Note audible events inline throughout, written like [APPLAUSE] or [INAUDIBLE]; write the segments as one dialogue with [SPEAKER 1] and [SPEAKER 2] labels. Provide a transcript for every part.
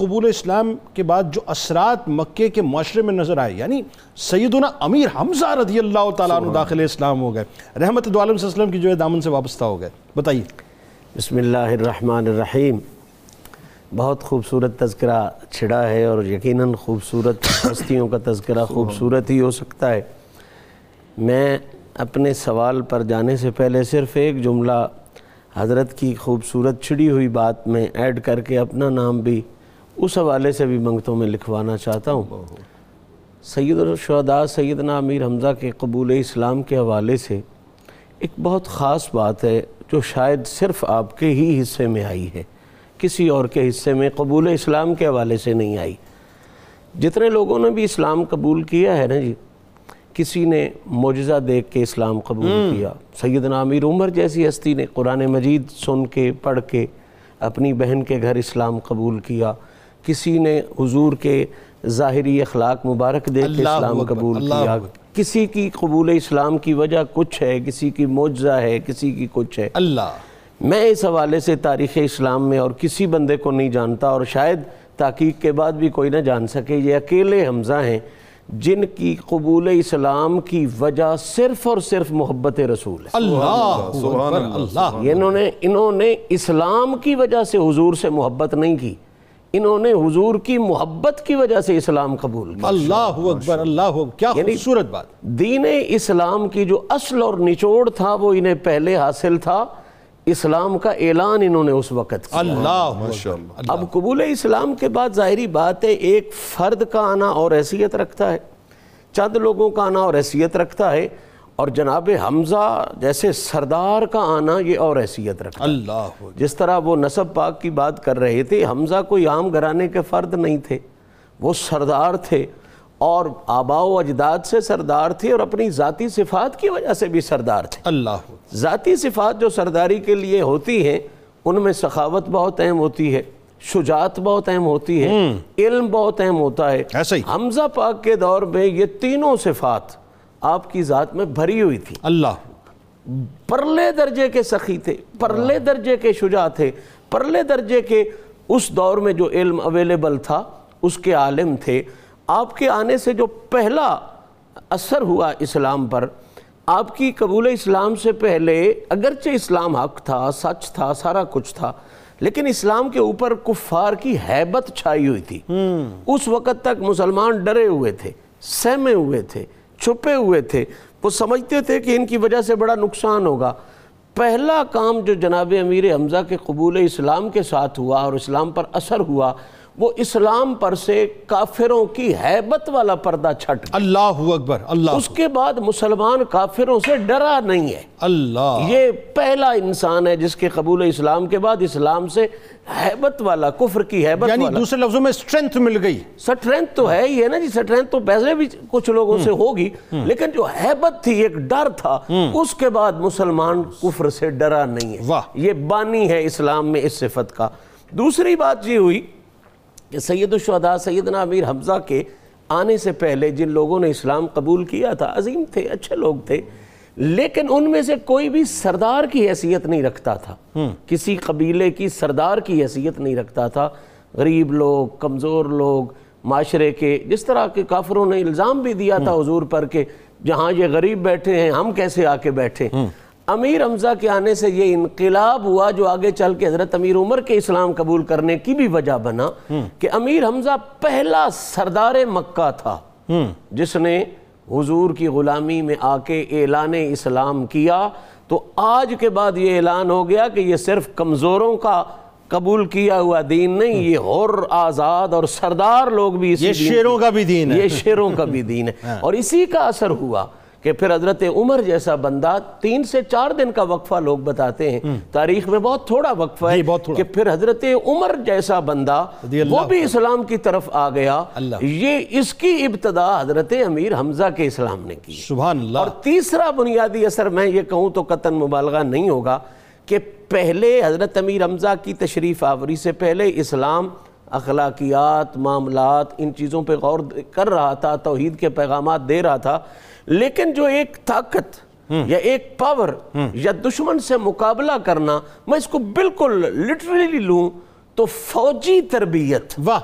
[SPEAKER 1] قبول اسلام کے بعد جو اثرات مکے کے معاشرے میں نظر آئے یعنی سیدنا امیر حمزہ رضی اللہ تعالیٰ عنہ داخل اسلام ہو گئے۔ رحمت دو عالم صلی اللہ علیہ وسلم کی جو ہے دامن سے وابستہ ہو گئے۔ بتائیے۔
[SPEAKER 2] بسم اللہ الرحمن الرحیم۔ بہت خوبصورت تذکرہ چھڑا ہے اور یقیناً خوبصورت [COUGHS] ہستیوں کا تذکرہ خوبصورت ہی ہو سکتا ہے۔ میں اپنے سوال پر جانے سے پہلے صرف ایک جملہ حضرت کی خوبصورت چھڑی ہوئی بات میں ایڈ کر کے اپنا نام بھی اس حوالے سے بھی منگتوں میں لکھوانا چاہتا ہوں۔ سید الشہداء سیدنا امیر حمزہ کے قبول اسلام کے حوالے سے ایک بہت خاص بات ہے جو شاید صرف آپ کے ہی حصے میں آئی ہے کسی اور کے حصے میں قبول اسلام کے حوالے سے نہیں آئی۔ جتنے لوگوں نے بھی اسلام قبول کیا ہے نا جی کسی نے معجزہ دیکھ کے اسلام قبول کیا۔ سیدنا امیر عمر جیسی ہستی نے قرآن مجید سن کے پڑھ کے اپنی بہن کے گھر اسلام قبول کیا۔ کسی نے حضور کے ظاہری اخلاق مبارک دیکھ کے اسلام قبول کیا۔ کسی کی قبول اسلام کی وجہ کچھ ہے کسی کی معجزہ ہے کسی کی کچھ ہے۔
[SPEAKER 1] اللہ۔
[SPEAKER 2] میں اس حوالے سے تاریخ اسلام میں اور کسی بندے کو نہیں جانتا اور شاید تحقیق کے بعد بھی کوئی نہ جان سکے یہ اکیلے حمزہ ہیں جن کی قبول اسلام کی وجہ صرف اور صرف محبت رسول ہے۔
[SPEAKER 1] اللہ اللہ
[SPEAKER 2] انہوں نے انہوں نے اسلام کی وجہ سے حضور سے محبت نہیں کی۔ انہوں نے حضور کی محبت کی وجہ سے اسلام قبول کیا۔
[SPEAKER 1] اللہ اکبر اللہ اکبر کیا
[SPEAKER 2] یعنی
[SPEAKER 1] خوبصورت بات۔
[SPEAKER 2] دین اسلام کی جو اصل اور نچوڑ تھا وہ انہیں پہلے حاصل تھا۔ اسلام کا اعلان انہوں نے اس وقت کیا۔
[SPEAKER 1] اللہ
[SPEAKER 2] اب قبول اسلام کے بعد ظاہری بات ہے ایک فرد کا آنا اور حیثیت رکھتا ہے۔ چند لوگوں کا آنا اور حیثیت رکھتا ہے۔ اور جناب حمزہ جیسے سردار کا آنا یہ اور حیثیت رکھتا
[SPEAKER 1] اللہ
[SPEAKER 2] جس طرح وہ نصب پاک کی بات کر رہے تھے حمزہ کوئی عام گھرانے کے فرد نہیں تھے۔ وہ سردار تھے اور آبا و اجداد سے سردار تھے اور اپنی ذاتی صفات کی وجہ سے بھی سردار تھے۔
[SPEAKER 1] اللہ
[SPEAKER 2] ذاتی صفات جو سرداری کے لیے ہوتی ہیں ان میں سخاوت بہت اہم ہوتی ہے شجاعت بہت اہم ہوتی ہے علم بہت اہم ہوتا ہے۔ حمزہ پاک کے دور میں یہ تینوں صفات آپ کی ذات میں بھری ہوئی تھی۔
[SPEAKER 1] اللہ۔
[SPEAKER 2] پرلے درجے کے سخی تھے پرلے درجے کے شجاع تھے پرلے درجے کے اس دور میں جو علم اویلیبل تھا اس کے عالم تھے۔ آپ کے آنے سے جو پہلا اثر ہوا اسلام پر آپ کی قبول اسلام سے پہلے اگرچہ اسلام حق تھا سچ تھا سارا کچھ تھا لیکن اسلام کے اوپر کفار کی حیبت چھائی ہوئی تھی۔ اس وقت تک مسلمان ڈرے ہوئے تھے سہمے ہوئے تھے۔ چھپے ہوئے تھے۔ وہ سمجھتے تھے کہ ان کی وجہ سے بڑا نقصان ہوگا۔ پہلا کام جو جناب امیر حمزہ کے قبول اسلام کے ساتھ ہوا اور اسلام پر اثر ہوا وہ اسلام پر سے کافروں کی حیبت والا پردہ چھٹ
[SPEAKER 1] اللہ اکبر اللہ
[SPEAKER 2] اس کے بعد مسلمان کافروں سے ڈرا نہیں ہے۔
[SPEAKER 1] اللہ
[SPEAKER 2] یہ پہلا انسان ہے جس کے قبول اسلام کے بعد اسلام سے حیبت والا کفر کی حیبت
[SPEAKER 1] یعنی
[SPEAKER 2] والا۔
[SPEAKER 1] دوسرے لفظوں میں سٹرنتھ مل گئی۔
[SPEAKER 2] سٹرینتھ تو ہے ہی ہے نا جی سٹرینتھ تو پہلے بھی کچھ لوگوں سے ہوگی لیکن جو حیبت تھی ایک ڈر تھا اس کے بعد مسلمان کفر سے ڈرا نہیں ہے۔
[SPEAKER 1] واہ۔
[SPEAKER 2] یہ بانی ہے اسلام میں اس صفت کا۔ دوسری بات یہ ہوئی کہ سید الشہداء سیدنا امیر حمزہ کے آنے سے پہلے جن لوگوں نے اسلام قبول کیا تھا عظیم تھے اچھے لوگ تھے لیکن ان میں سے کوئی بھی سردار کی حیثیت نہیں رکھتا تھا۔ کسی قبیلے کی سردار کی حیثیت نہیں رکھتا تھا۔ غریب لوگ کمزور لوگ معاشرے کے جس طرح کے کافروں نے الزام بھی دیا تھا حضور پر کہ جہاں یہ غریب بیٹھے ہیں ہم کیسے آ کے بیٹھے۔ امیر حمزہ کے آنے سے یہ انقلاب ہوا جو آگے چل کے حضرت امیر عمر کے اسلام قبول کرنے کی بھی وجہ بنا کہ امیر حمزہ پہلا سردار مکہ تھا۔ جس نے حضور کی غلامی میں آ کے اعلان اسلام کیا تو آج کے بعد یہ اعلان ہو گیا کہ یہ صرف کمزوروں کا قبول کیا ہوا دین نہیں یہ اور آزاد اور سردار لوگ بھی اسی
[SPEAKER 1] یہ شیروں کا بھی دین ہے۔
[SPEAKER 2] یہ شیروں کا بھی [LAUGHS] دین ہے۔ اور اسی کا اثر ہوا۔ کہ پھر حضرت عمر جیسا بندہ تین سے چار دن کا وقفہ لوگ بتاتے ہیں۔ تاریخ میں بہت تھوڑا وقفہ ہے
[SPEAKER 1] جی،۔
[SPEAKER 2] کہ پھر حضرت عمر جیسا بندہ وہ بھی اسلام کی طرف آ گیا۔ یہ اس کی ابتدا حضرت امیر حمزہ کے اسلام نے کی۔
[SPEAKER 1] سبحان اللہ۔
[SPEAKER 2] اور تیسرا بنیادی اثر میں یہ کہوں تو قطن مبالغہ نہیں ہوگا کہ پہلے حضرت امیر حمزہ کی تشریف آوری سے پہلے اسلام اخلاقیات معاملات ان چیزوں پہ غور کر رہا تھا توحید کے پیغامات دے رہا تھا لیکن جو ایک طاقت یا ایک پاور یا دشمن سے مقابلہ کرنا میں اس کو بالکل لٹرلی لوں تو فوجی تربیت
[SPEAKER 1] واہ۔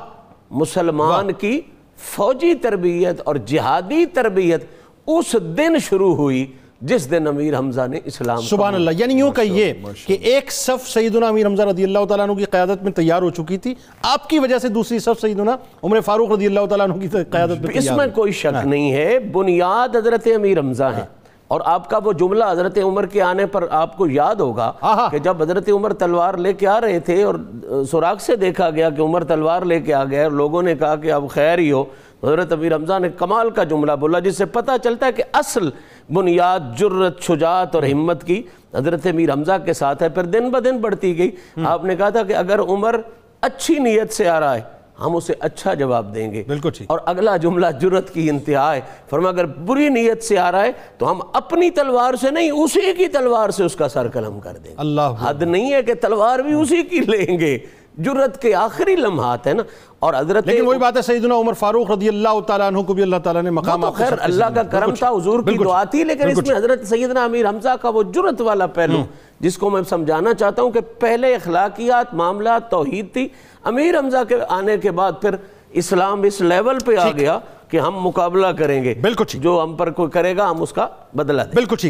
[SPEAKER 2] مسلمان کی فوجی تربیت اور جہادی تربیت اس دن شروع ہوئی۔ جس دن امیر حمزہ نے اسلام
[SPEAKER 1] سبحان اللہ یعنی یوں کہیے کہ ایک صف سیدنا امیر حمزہ رضی اللہ تعالیٰ عنہ کی قیادت میں تیار ہو چکی تھی۔ آپ کی وجہ سے دوسری صف سیدنا عمر فاروق رضی اللہ تعالیٰ عنہ کی قیادت میں
[SPEAKER 2] اس میں کوئی شک نہیں ہے بنیاد حضرت امیر حمزہ ہیں اور آپ کا وہ جملہ حضرت عمر کے آنے پر آپ کو یاد ہوگا
[SPEAKER 1] آہا۔
[SPEAKER 2] کہ جب حضرت عمر تلوار لے کے آ رہے تھے اور سراغ سے دیکھا گیا کہ عمر تلوار لے کے آ گئے اور لوگوں نے کہا کہ اب خیر ہی ہو حضرت امیر حمزہ نے کمال کا جملہ بولا جس سے پتہ چلتا ہے کہ اصل بنیاد جرت شجاعت اور ہمت کی حضرت امیر حمزہ کے ساتھ ہے پھر دن بہ دن بڑھتی گئی۔ آپ نے کہا تھا کہ اگر عمر اچھی نیت سے آ رہا ہے ہم اسے اچھا جواب دیں گے۔
[SPEAKER 1] بالکل
[SPEAKER 2] اور اگلا جملہ جرت کی انتہا ہے۔ فرما اگر بری نیت سے آ رہا ہے تو ہم اپنی تلوار سے نہیں اسی کی تلوار سے اس کا سر قلم کر دیں گے۔
[SPEAKER 1] اللہ
[SPEAKER 2] حد نہیں ہے کہ تلوار بھی اسی کی لیں گے۔ جرت کے آخری لمحات ہیں نا اور حضرت
[SPEAKER 1] لیکن وہی بات ہے سیدنا عمر فاروق رضی اللہ تعالیٰ عنہ کو بھی اللہ تعالیٰ نے مقام آپ
[SPEAKER 2] خیر اللہ کا کرم تھا حضور کی دعا تھی لیکن اس میں حضرت سیدنا امیر حمزہ کا وہ جرت والا پہلو جس کو میں سمجھانا چاہتا ہوں کہ پہلے اخلاقیات معاملات توحید تھی۔ امیر حمزہ کے آنے کے بعد پھر اسلام اس لیول پہ آ گیا کہ ہم مقابلہ کریں گے۔
[SPEAKER 1] بالکل۔
[SPEAKER 2] جو ہم پر کوئی کرے گا ہم اس کا بدلہ دیں
[SPEAKER 1] بالکل ٹھیک۔